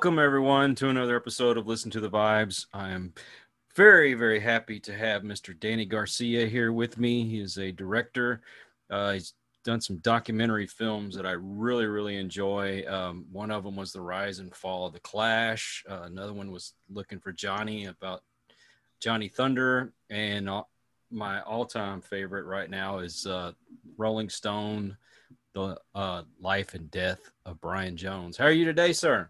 Welcome, everyone, to another episode of Listen to the Vibes. I am very, very happy to have Mr. Danny Garcia here with me. He is a director. Uh, he's done some documentary films that I really, really enjoy. Um, one of them was The Rise and Fall of the Clash. Uh, another one was Looking for Johnny about Johnny Thunder. And my all time favorite right now is uh, Rolling Stone, The uh, Life and Death of Brian Jones. How are you today, sir?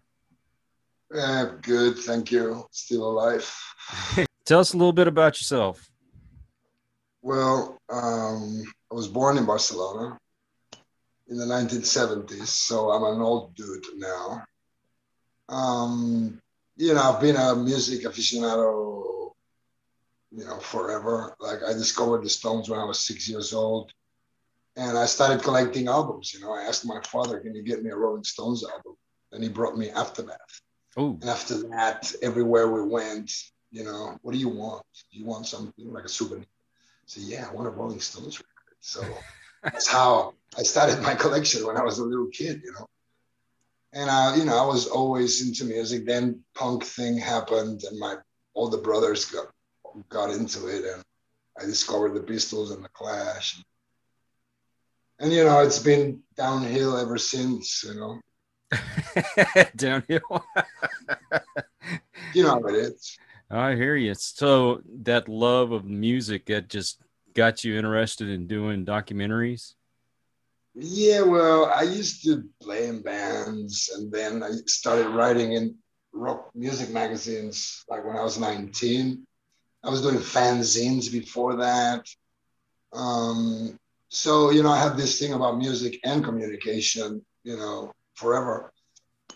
Yeah, good. Thank you. Still alive. Tell us a little bit about yourself. Well, um, I was born in Barcelona in the 1970s, so I'm an old dude now. Um, you know, I've been a music aficionado, you know, forever. Like I discovered the Stones when I was six years old, and I started collecting albums. You know, I asked my father, "Can you get me a Rolling Stones album?" And he brought me Aftermath. Ooh. And after that, everywhere we went, you know, what do you want? Do you want something like a souvenir? So yeah, I want a Rolling Stones record. So that's how I started my collection when I was a little kid, you know. And I, you know, I was always into music. Then punk thing happened, and my older brothers got got into it, and I discovered the Pistols and the Clash. And you know, it's been downhill ever since. You know, downhill. you know how it is. I hear you. So that love of music that just got you interested in doing documentaries. Yeah, well, I used to play in bands, and then I started writing in rock music magazines. Like when I was 19, I was doing fanzines before that. Um, so you know, I have this thing about music and communication. You know, forever.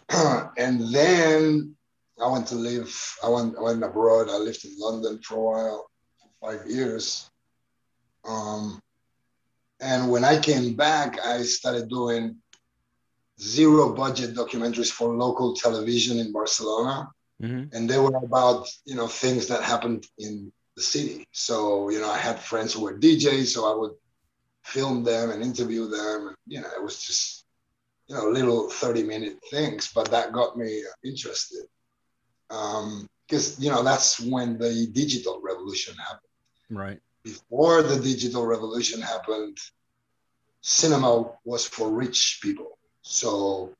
and then I went to live, I went, I went abroad. I lived in London for a while, for five years. Um, and when I came back, I started doing zero budget documentaries for local television in Barcelona. Mm-hmm. And they were about, you know, things that happened in the city. So, you know, I had friends who were DJs, so I would film them and interview them. And, you know, it was just you know little 30 minute things but that got me interested. Because um, you know that's when the digital revolution happened. Right. Before the digital revolution happened cinema was for rich people. So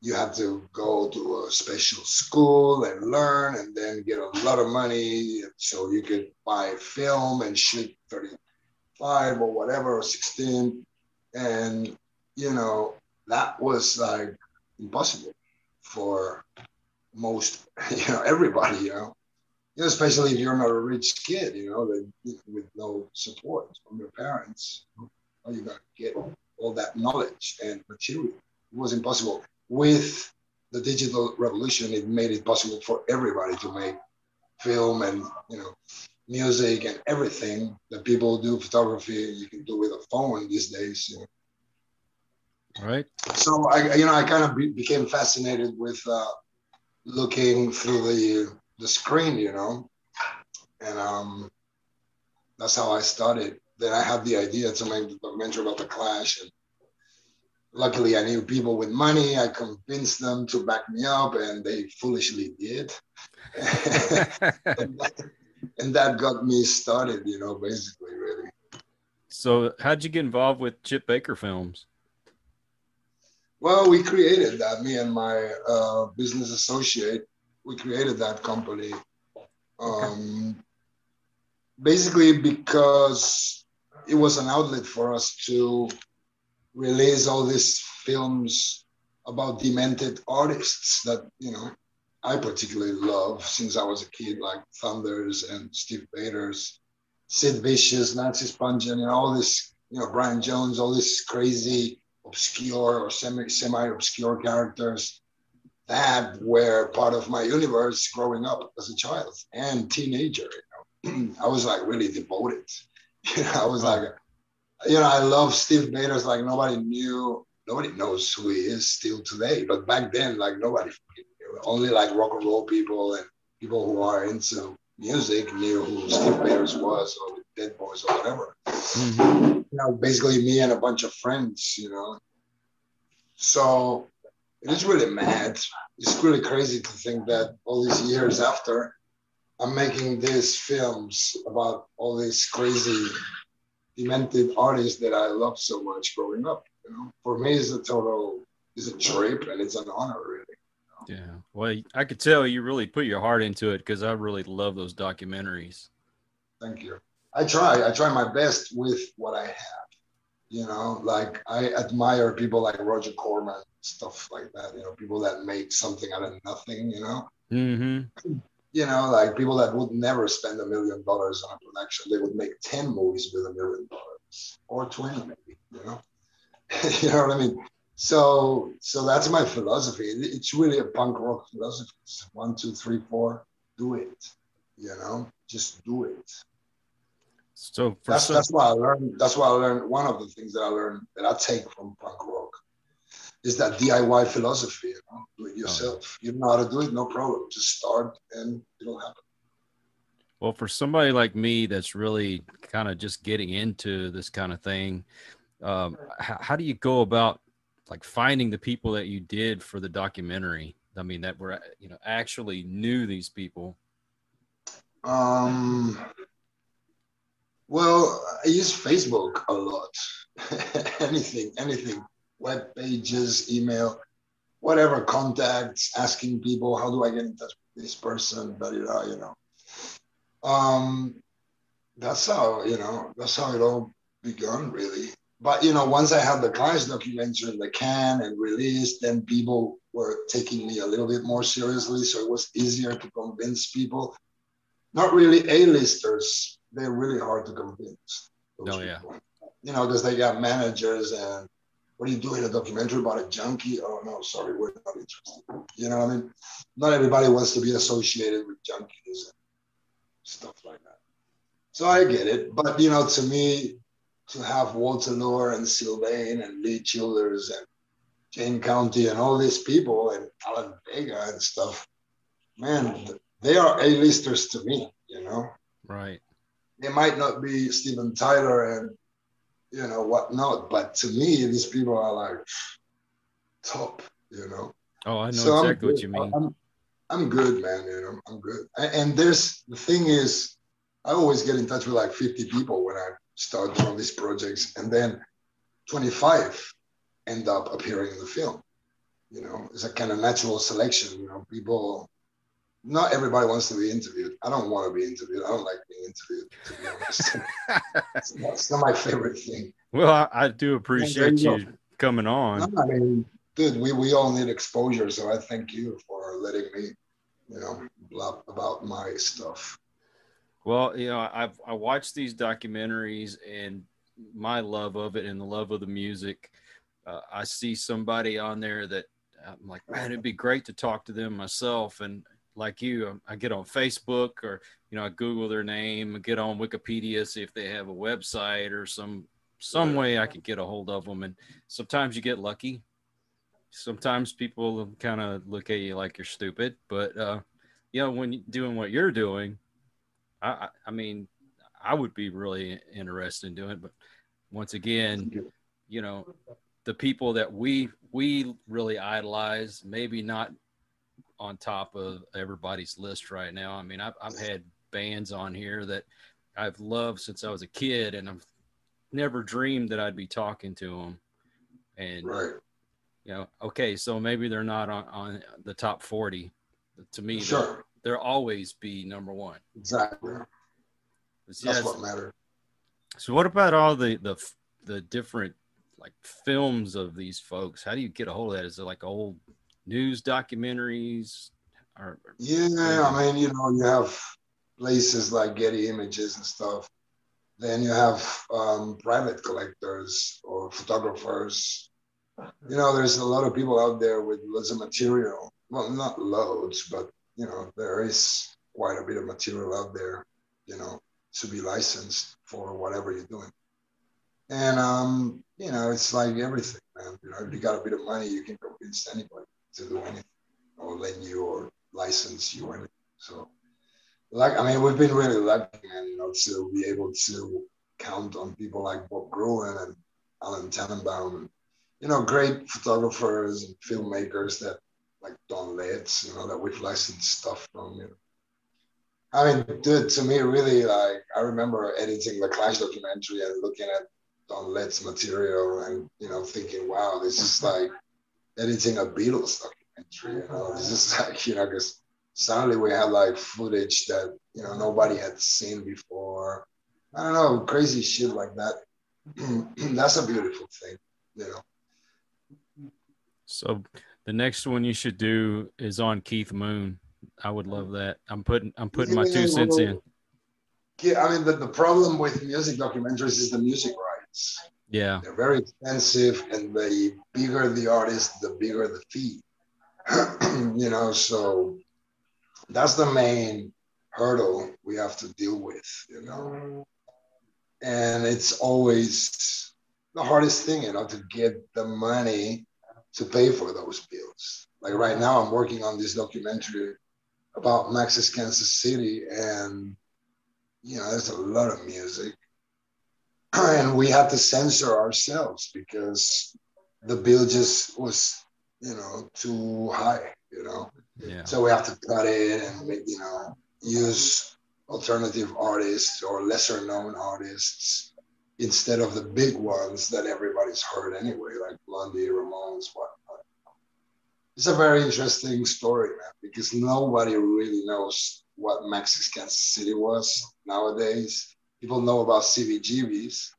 you had to go to a special school and learn and then get a lot of money so you could buy film and shoot 35 or whatever or 16 and you know that was like impossible for most, you know, everybody, you know, you know especially if you're not a rich kid, you know, with no support from your parents. How you gonna get all that knowledge and material? It was impossible. With the digital revolution, it made it possible for everybody to make film and you know music and everything that people do photography you can do with a phone these days you know Right. So I, you know, I kind of be, became fascinated with uh, looking through the the screen, you know, and um, that's how I started. Then I had the idea to make the documentary about the Clash, and luckily I knew people with money. I convinced them to back me up, and they foolishly did. and, that, and that got me started, you know, basically, really. So, how'd you get involved with Chip Baker Films? Well, we created that. Me and my uh, business associate, we created that company. Um, okay. Basically, because it was an outlet for us to release all these films about demented artists that you know I particularly love since I was a kid, like Thunders and Stiv Bators, Sid Vicious, Nancy Spungen, and all this, you know, Brian Jones, all this crazy obscure or semi semi obscure characters that were part of my universe growing up as a child and teenager. You know, I was like really devoted. You know, I was like, you know, I love Stiv Bators like nobody knew, nobody knows who he is still today. But back then, like nobody, only like rock and roll people and people who are into music knew who Stiv Bators was or Dead Boys or whatever. Mm-hmm. You know, basically me and a bunch of friends, you know. So it is really mad. It's really crazy to think that all these years after, I'm making these films about all these crazy, demented artists that I love so much growing up. You know, for me, it's a total, it's a trip and it's an honor, really. Yeah. Well, I could tell you really put your heart into it because I really love those documentaries. Thank you. I try. I try my best with what I have. You know, like I admire people like Roger Corman, stuff like that. You know, people that make something out of nothing. You know. Mm-hmm. You know, like people that would never spend a million dollars on a production. They would make ten movies with a million dollars or twenty, maybe. You know. you know what I mean? So, so that's my philosophy. It's really a punk rock philosophy. It's one, two, three, four. Do it. You know, just do it. So that's, some... that's why I learned. That's why I learned. One of the things that I learned that I take from punk rock is that DIY philosophy. You know, do it yourself. Oh. You know how to do it, no problem. Just start and it'll happen. Well, for somebody like me that's really kind of just getting into this kind of thing, um, how, how do you go about like finding the people that you did for the documentary? I mean, that were you know actually knew these people. Um, well, I use Facebook a lot. anything, anything, web pages, email, whatever, contacts, asking people, how do I get in touch with this person, blah, blah, blah, you know. Um, that's how, you know, that's how it all begun, really. But, you know, once I had the Clash documentary in the can and released, then people were taking me a little bit more seriously. So it was easier to convince people. Not really A-listers, they're really hard to convince. Oh yeah. You know, because they got managers and what are you doing a documentary about a junkie? Oh no, sorry, we're not interested. You know what I mean? Not everybody wants to be associated with junkies and stuff like that. So I get it. But you know, to me, to have Walter Lure and Sylvain and Leee Childers and Jane County and all these people and Alan Vega and stuff, man, they are A-listers to me, you know? Right it might not be Steven Tyler and you know whatnot, but to me, these people are like top, you know. Oh, I know so exactly what you mean. I'm, I'm good, man. You know, I'm good. And there's the thing is, I always get in touch with like 50 people when I start doing these projects, and then 25 end up appearing in the film. You know, it's a kind of natural selection. You know, people not everybody wants to be interviewed. I don't want to be interviewed. I don't like being interviewed, to be honest. That's not my favorite thing. Well, I, I do appreciate you, you coming on. No, I mean, dude, we, we all need exposure. So I thank you for letting me, you know, blab about my stuff. Well, you know, I've I watched these documentaries and my love of it and the love of the music. Uh, I see somebody on there that I'm like, man, it'd be great to talk to them myself. And like you, um, I get on Facebook or you know I Google their name, get on Wikipedia, see if they have a website or some some way I can get a hold of them. And sometimes you get lucky. Sometimes people kind of look at you like you're stupid, but uh, you know when you're doing what you're doing, I, I, I mean, I would be really interested in doing it. But once again, you know, the people that we we really idolize, maybe not on top of everybody's list right now. I mean, I've, I've had bands on here that I've loved since I was a kid, and I've never dreamed that I'd be talking to them. And right. you know, okay, so maybe they're not on, on the top forty. To me, sure. they'll always be number one. Exactly. That's yes. what matters. So, what about all the the the different like films of these folks? How do you get a hold of that? Is it like old news documentaries? Or, yeah, I mean, you know, you have places like Getty Images and stuff. Then you have um, private collectors or photographers. You know, there's a lot of people out there with loads of material. Well, not loads, but you know, there is quite a bit of material out there. You know, to be licensed for whatever you're doing. And um, you know, it's like everything, man. You know, if you got a bit of money, you can convince anybody to do anything or lend you or license you anything. So, like, I mean, we've been really lucky, and you know, to be able to count on people like Bob Gruen and Allan Tannenbaum and you know, great photographers and filmmakers that like Don Letts, you know, that we've licensed stuff from. You know. I mean, dude, to me, really, like, I remember editing the Clash documentary and looking at Don Letts material and, you know, thinking, wow, this is like editing a Beatles documentary, you know, this is like, you know, because suddenly we had like footage that, you know, nobody had seen before. I don't know, crazy shit like that. That's a beautiful thing, you know. So the next one you should do is on Keith Moon. I would love that. I'm putting I'm putting my two cents in. Yeah, I mean the, the problem with music documentaries is the music rights. Yeah. They're very expensive and the bigger the artist, the bigger the fee. you know, so that's the main hurdle we have to deal with, you know. And it's always the hardest thing, you know, to get the money to pay for those bills. Like right now, I'm working on this documentary about Max's Kansas City, and you know, there's a lot of music, and we had to censor ourselves because the bill just was, you know, too high. You know, yeah. so we have to cut it and you know use alternative artists or lesser known artists instead of the big ones that everybody's heard anyway, like Blondie, Ramones, whatnot. It's a very interesting story, man, because nobody really knows what Max's Kansas City was nowadays. People know about CBGBs,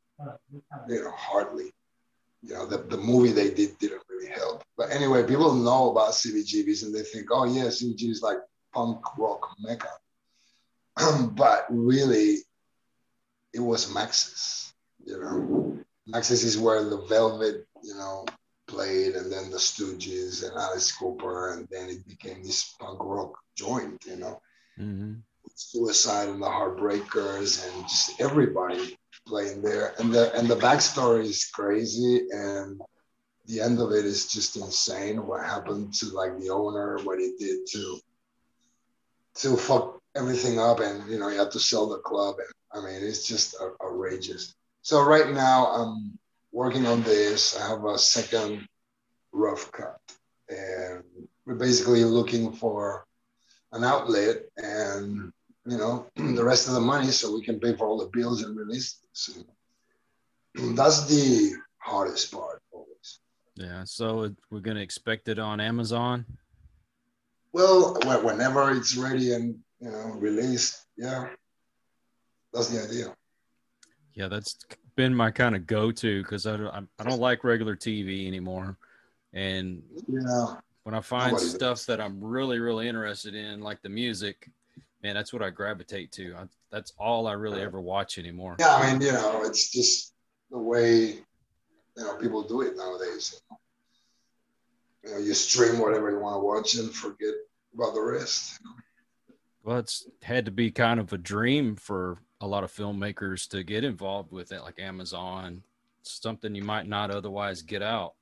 you know, hardly. You know, the, the movie they did didn't really help. But anyway, people know about CBGBs and they think, oh, yeah, CBGBs like punk rock mecca. but really, it was Max's you know. Max's is where the Velvet, you know, played, and then the Stooges and Alice Cooper, and then it became this punk rock joint, you know. Mm-hmm. Suicide and the Heartbreakers and just everybody playing there, and the and the backstory is crazy, and the end of it is just insane. What happened to like the owner, what he did to to fuck everything up, and you know, he had to sell the club, and I mean, it's just outrageous. So right now I'm working on this. I have a second rough cut, and we're basically looking for an outlet and you know the rest of the money so we can pay for all the bills and release this. that's the hardest part always. Yeah. So we're gonna expect it on Amazon. Well, whenever it's ready and you know released, yeah, that's the idea. Yeah, that's been my kind of go-to because I don't, I don't like regular TV anymore, and yeah, when I find Nobody stuff does. that I'm really really interested in, like the music, man, that's what I gravitate to. I, that's all I really ever watch anymore. Yeah, I mean, you know, it's just the way you know people do it nowadays. You know, you, know, you stream whatever you want to watch and forget about the rest. You know? Well, it's had to be kind of a dream for a lot of filmmakers to get involved with it, like Amazon, something you might not otherwise get out.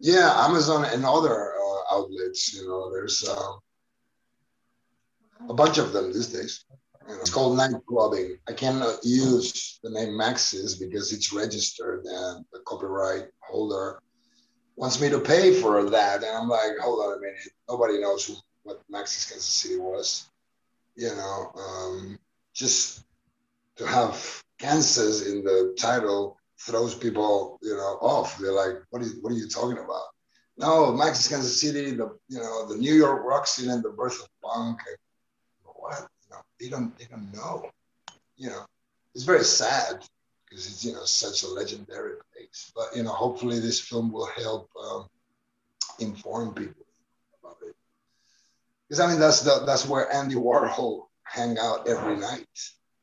Yeah, Amazon and other uh, outlets. You know, there's uh, a bunch of them these days. You know, it's called night clubbing. I cannot use the name Max's because it's registered and the copyright holder wants me to pay for that. And I'm like, hold on a minute. Nobody knows who, what Max's Kansas City was. You know, um, just to have Kansas in the title throws people, you know, off. They're like, what are you, what are you talking about? No, Max's Kansas City, the you know, the New York rock scene and the birth of punk. And they don't they don't know. You know, it's very sad because it's you know such a legendary place. But you know, hopefully this film will help um, inform people about it. Because I mean, that's the, that's where Andy Warhol hang out every night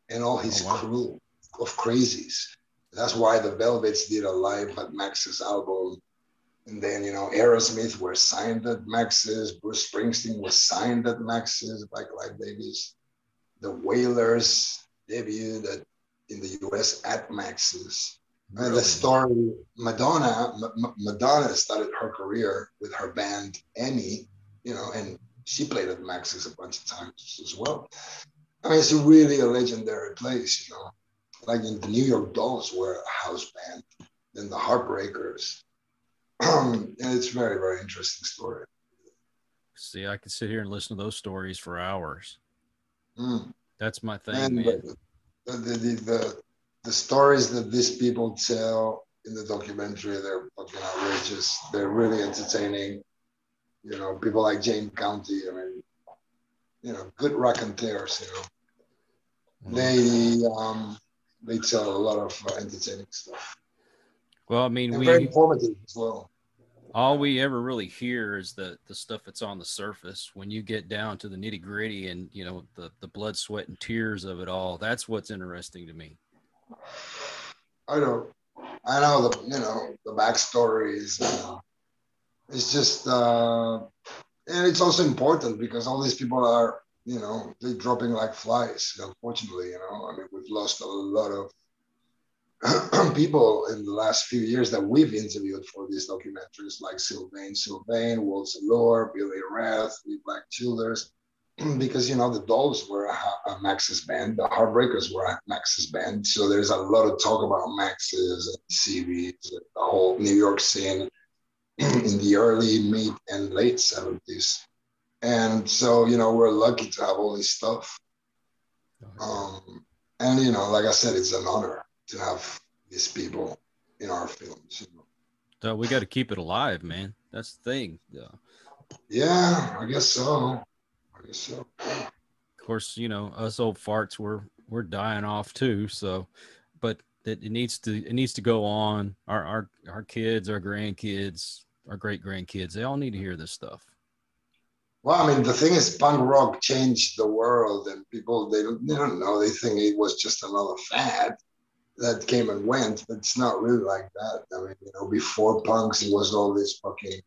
and all his oh, wow. crew of crazies. That's why the Velvets did a live at Max's album. And then, you know, Aerosmith were signed at Max's, Bruce Springsteen was signed at Max's, Black Light Babies. The Wailers debuted at, in the US at Max's. Really? And the story, Madonna, M- Madonna started her career with her band Emmy, you know, and she played at Max's a bunch of times as well. I mean, it's really a legendary place, you know. Like in the New York Dolls were a house band, than the Heartbreakers. and it's very, very interesting story. See, I could sit here and listen to those stories for hours. Mm. That's my thing, and. The, the, the, the, stories that these people tell in the documentary, they're fucking outrageous. They're really entertaining. You know, people like Jane County, I mean, you know, good raconteurs, you know. Mm. They um, they tell a lot of uh, entertaining stuff. Well, I mean, and we very informative as well. All we ever really hear is the the stuff that's on the surface. When you get down to the nitty gritty and you know the the blood, sweat, and tears of it all, that's what's interesting to me. I know, I know the you know the backstories. Uh, it's just, uh, and it's also important because all these people are you know they're dropping like flies. Unfortunately, you know, I mean we've lost a lot of people in the last few years that we've interviewed for these documentaries, like Sylvain Sylvain, Walter Lure, Billy Rath, Leee Black Childers, because you know the Dolls were a, a, Max's band, the Heartbreakers were a Max's band, so there's a lot of talk about Max's and CBs, the whole New York scene in the early, mid, and late 70s. And so, you know, we're lucky to have all this stuff. Um, and, you know, like I said, it's an honor to have these people in our films. You know? So we got to keep it alive, man. That's the thing. Yeah. Yeah, I guess so. I guess so. Of course, you know us old farts. We're we're dying off too. So, but it, it needs to it needs to go on. Our our our kids, our grandkids, our great grandkids, they all need to hear this stuff. Well, I mean, the thing is, punk rock changed the world, and people they don't they don't know. They think it was just another fad that came and went, but it's not really like that. I mean, you know, before punks, it was all these fucking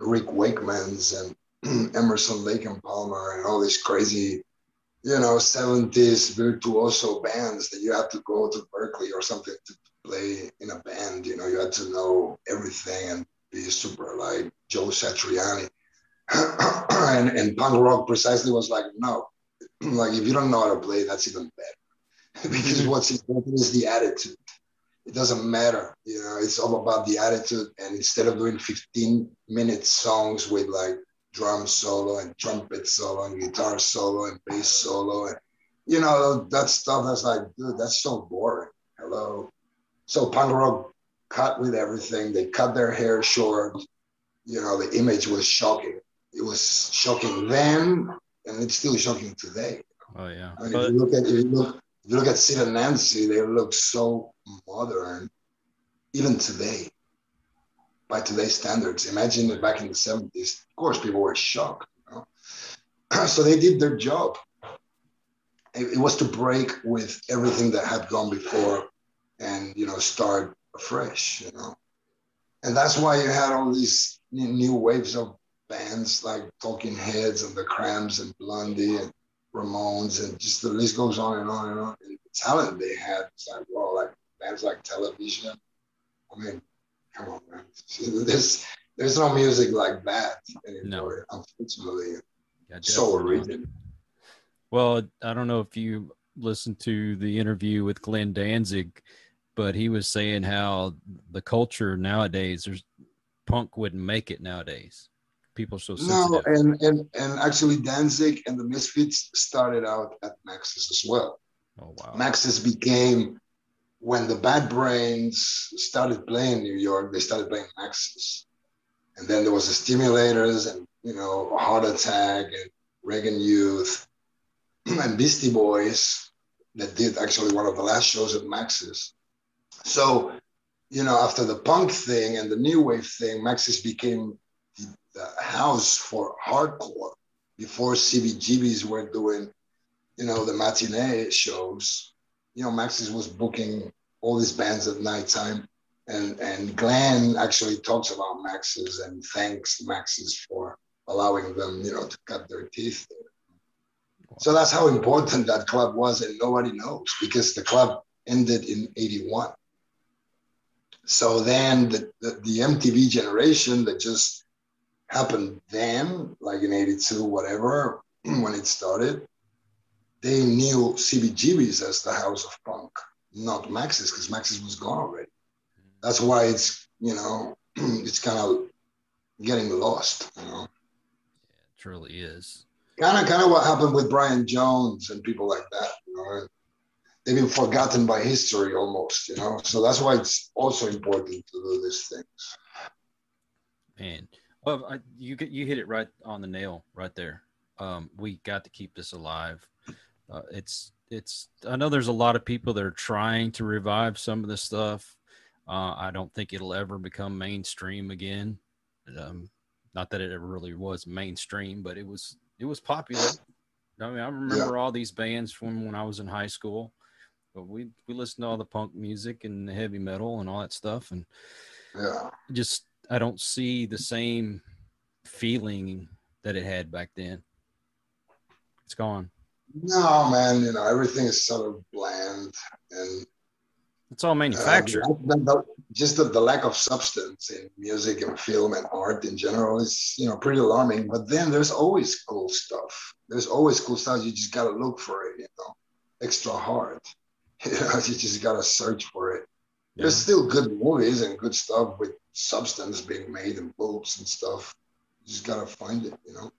Rick Wakemans and Emerson Lake and Palmer and all these crazy, you know, 70s virtuoso bands that you had to go to Berklee or something to play in a band. You know, you had to know everything and be super like Joe Satriani. and, and punk rock precisely was like, no, like if you don't know how to play, that's even better. because what's important is the attitude. It doesn't matter, you know, it's all about the attitude. And instead of doing 15 minute songs with like drum solo and trumpet solo and guitar solo and bass solo, and you know, that stuff that's like, dude, that's so boring. Hello. So punk rock cut with everything. They cut their hair short. You know, the image was shocking. It was shocking then, and it's still shocking today. Oh yeah. I mean, but, if you look at if you look you look at Sid and Nancy, they look so modern, even today, by today's standards. Imagine it back in the 70s. Of course, people were shocked. You know? so they did their job. It, it was to break with everything that had gone before and, you know, start afresh, you know. And that's why you had all these new waves of bands like Talking Heads and the Cramps and Blondie and Ramones, and just the list goes on and on and on. And the talent they had, it's like, well, like bands like Television. I mean, come on, man. There's there's no music like that anymore, no. unfortunately. Yeah, so original. Well, I don't know if you listened to the interview with Glenn Danzig, but he was saying how the culture nowadays, there's punk wouldn't make it nowadays people so sensitive. No, and and and actually Danzig and the Misfits started out at Max's as well. Oh wow. Max's became when the Bad Brains started playing New York, they started playing Max's. And then there was the Stimulators and you know Heart Attack and Reagan Youth and Beastie Boys that did actually one of the last shows at Max's. So, you know, after the punk thing and the new wave thing, Max's became the house for hardcore before CBGBs were doing, you know, the matinee shows. You know, Max's was booking all these bands at nighttime. And, and Glenn actually talks about Max's and thanks Max's for allowing them, you know, to cut their teeth. So that's how important that club was, and nobody knows because the club ended in 81. So then the, the, the MTV generation that just happened then, like in 82, whatever, when it started, they knew CBGBs as the house of punk, not Max's, because Max's was gone already. that's why it's you know it's kind of getting lost. You know, yeah, it truly is. Kind of, kind of what happened with Brian Jones and people like that. You know, they've been forgotten by history almost. You know, so that's why it's also important to do these things. Man, well, I, you you hit it right on the nail right there. Um, we got to keep this alive. Uh, it's it's. I know there's a lot of people that are trying to revive some of this stuff. Uh, I don't think it'll ever become mainstream again. Um, not that it ever really was mainstream, but it was it was popular. I mean, I remember yeah. all these bands from when I was in high school. But we we listened to all the punk music and the heavy metal and all that stuff, and yeah, just I don't see the same feeling that it had back then. It's gone. No, man, you know, everything is sort of bland and it's all manufactured. Uh, just the, the, lack of substance in music and film and art in general is, you know, pretty alarming. But then there's always cool stuff. There's always cool stuff. You just gotta look for it, you know, extra hard. You know, you just gotta search for it. Yeah. There's still good movies and good stuff with substance being made and books and stuff. You just gotta find it, you know.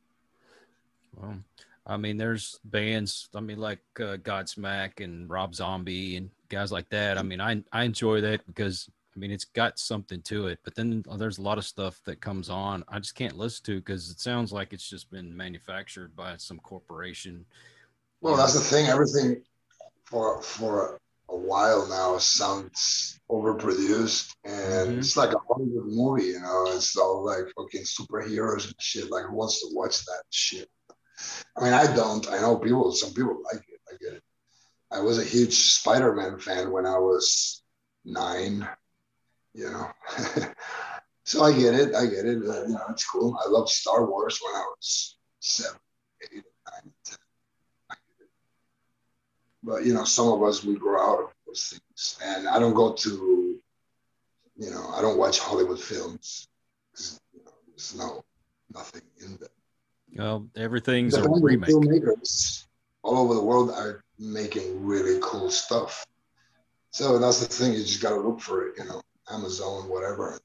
Well, I mean, there's bands. I mean, like uh, Godsmack and Rob Zombie and guys like that. I mean, I I enjoy that because I mean it's got something to it. But then there's a lot of stuff that comes on I just can't listen to because it sounds like it's just been manufactured by some corporation. Well, that's the thing. Everything for for a while now sounds overproduced and mm-hmm. it's like a Hollywood movie, you know. It's all like fucking superheroes and shit. Like who wants to watch that shit? I mean, I don't. I know people. Some people like it. I get it. I was a huge Spider-Man fan when I was nine. You know, so I get it. I get it. Uh, you know, it's cool. I loved Star Wars when I was seven, eight, nine, ten. But you know, some of us we grow out of those things, and I don't go to, you know, I don't watch Hollywood films. You know, there's no nothing in them. Well, everything's the a remake. Filmmakers all over the world are making really cool stuff. So that's the thing. You just got to look for it. You know, Amazon, whatever.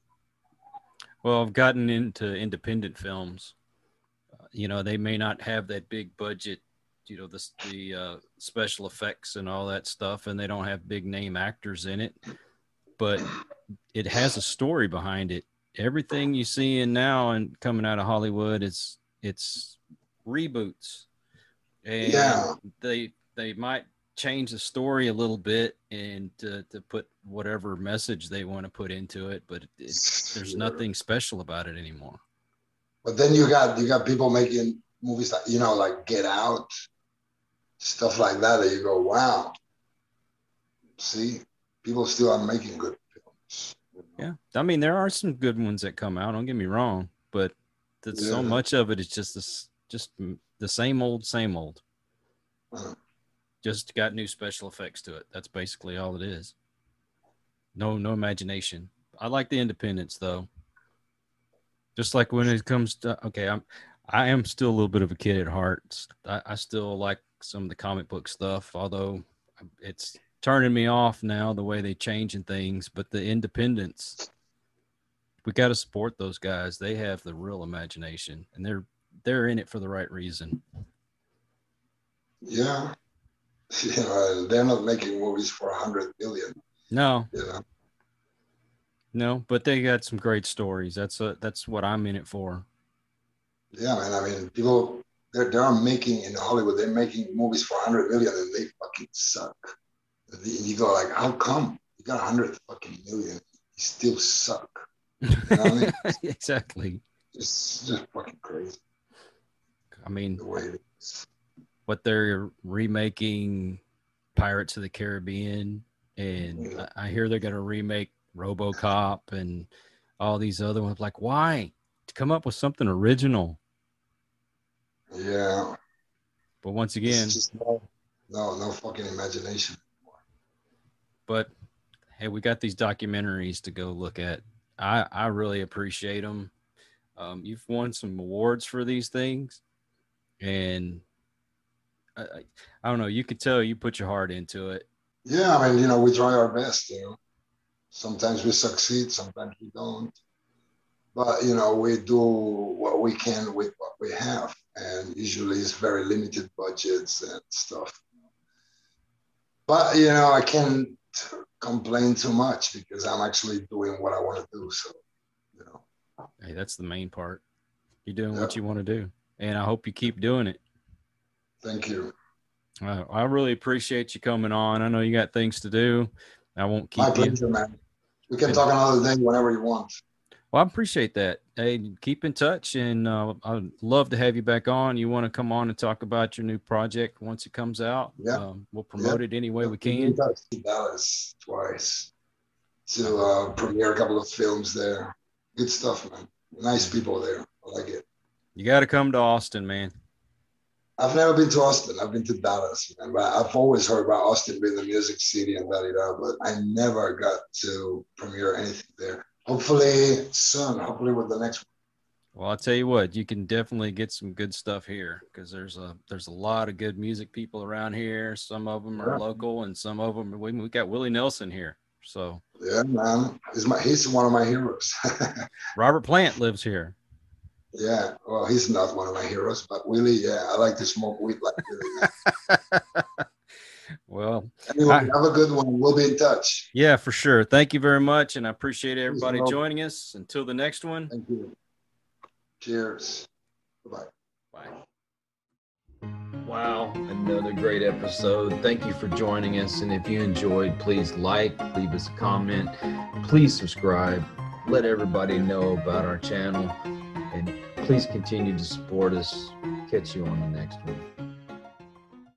Well, I've gotten into independent films. Uh, you know, they may not have that big budget. You know, the the uh, special effects and all that stuff, and they don't have big name actors in it, but it has a story behind it. Everything you see in now and coming out of Hollywood is it's reboots and yeah. they they might change the story a little bit and to, to put whatever message they want to put into it but there's sure. nothing special about it anymore but then you got you got people making movies that you know like get out stuff like that that you go wow see people still are making good films yeah i mean there are some good ones that come out don't get me wrong but yeah. so much of it is just this just the same old same old uh-huh just got new special effects to it. That's basically all it is. No, no imagination. I like the independence though. Just like when it comes to okay, I'm I am still a little bit of a kid at heart. I, I still like some of the comic book stuff, although it's turning me off now the way they changing things. But the independence, we got to support those guys. They have the real imagination, and they're they're in it for the right reason. Yeah, You know, they're not making movies for a hundred million. No. You know? No, but they got some great stories. That's a, that's what I'm in it for. Yeah, man. I mean, people they're they're making in Hollywood. They're making movies for a hundred million, and they fucking suck. And you go like, how come you got a hundred fucking million? You still suck. You know I mean? exactly. It's just fucking crazy. I mean, the way it is what they're remaking Pirates of the Caribbean, and I hear they're going to remake RoboCop and all these other ones. Like, why? To come up with something original. Yeah. But once again, no, no, no fucking imagination. But hey, we got these documentaries to go look at. I I really appreciate them. Um, you've won some awards for these things, and I, I don't know. You could tell you put your heart into it. Yeah, I mean, you know, we try our best. You know. Sometimes we succeed, sometimes we don't. But you know, we do what we can with what we have, and usually it's very limited budgets and stuff. But you know, I can't complain too much because I'm actually doing what I want to do. So, you know. Hey, that's the main part. You're doing yeah. what you want to do, and I hope you keep doing it. Thank you. Uh, I really appreciate you coming on. I know you got things to do. I won't keep My pleasure, you. man. We can talk another day whenever you want. Well, I appreciate that. Hey, keep in touch, and uh, I'd love to have you back on. You want to come on and talk about your new project once it comes out? Yeah, um, we'll promote it any way we can. Dallas twice to uh, premiere a couple of films there. Good stuff, man. Nice people there. I like it. You got to come to Austin, man. I've never been to Austin. I've been to Dallas, man. But I've always heard about Austin being the music city and da da but I never got to premiere anything there. Hopefully soon. Hopefully with the next one. Well, I'll tell you what, you can definitely get some good stuff here because there's a there's a lot of good music people around here. Some of them are yeah. local, and some of them we we got Willie Nelson here. So yeah, man, he's my he's one of my heroes. Robert Plant lives here. Yeah, well, he's not one of my heroes, but Willie, yeah, I like to smoke weed like Willie. well, anyway, I, have a good one. We'll be in touch. Yeah, for sure. Thank you very much, and I appreciate everybody joining us. Until the next one. Thank you. Cheers. Bye. Bye. Wow, another great episode. Thank you for joining us. And if you enjoyed, please like, leave us a comment, please subscribe, let everybody know about our channel, and please continue to support us. Catch you on the next one.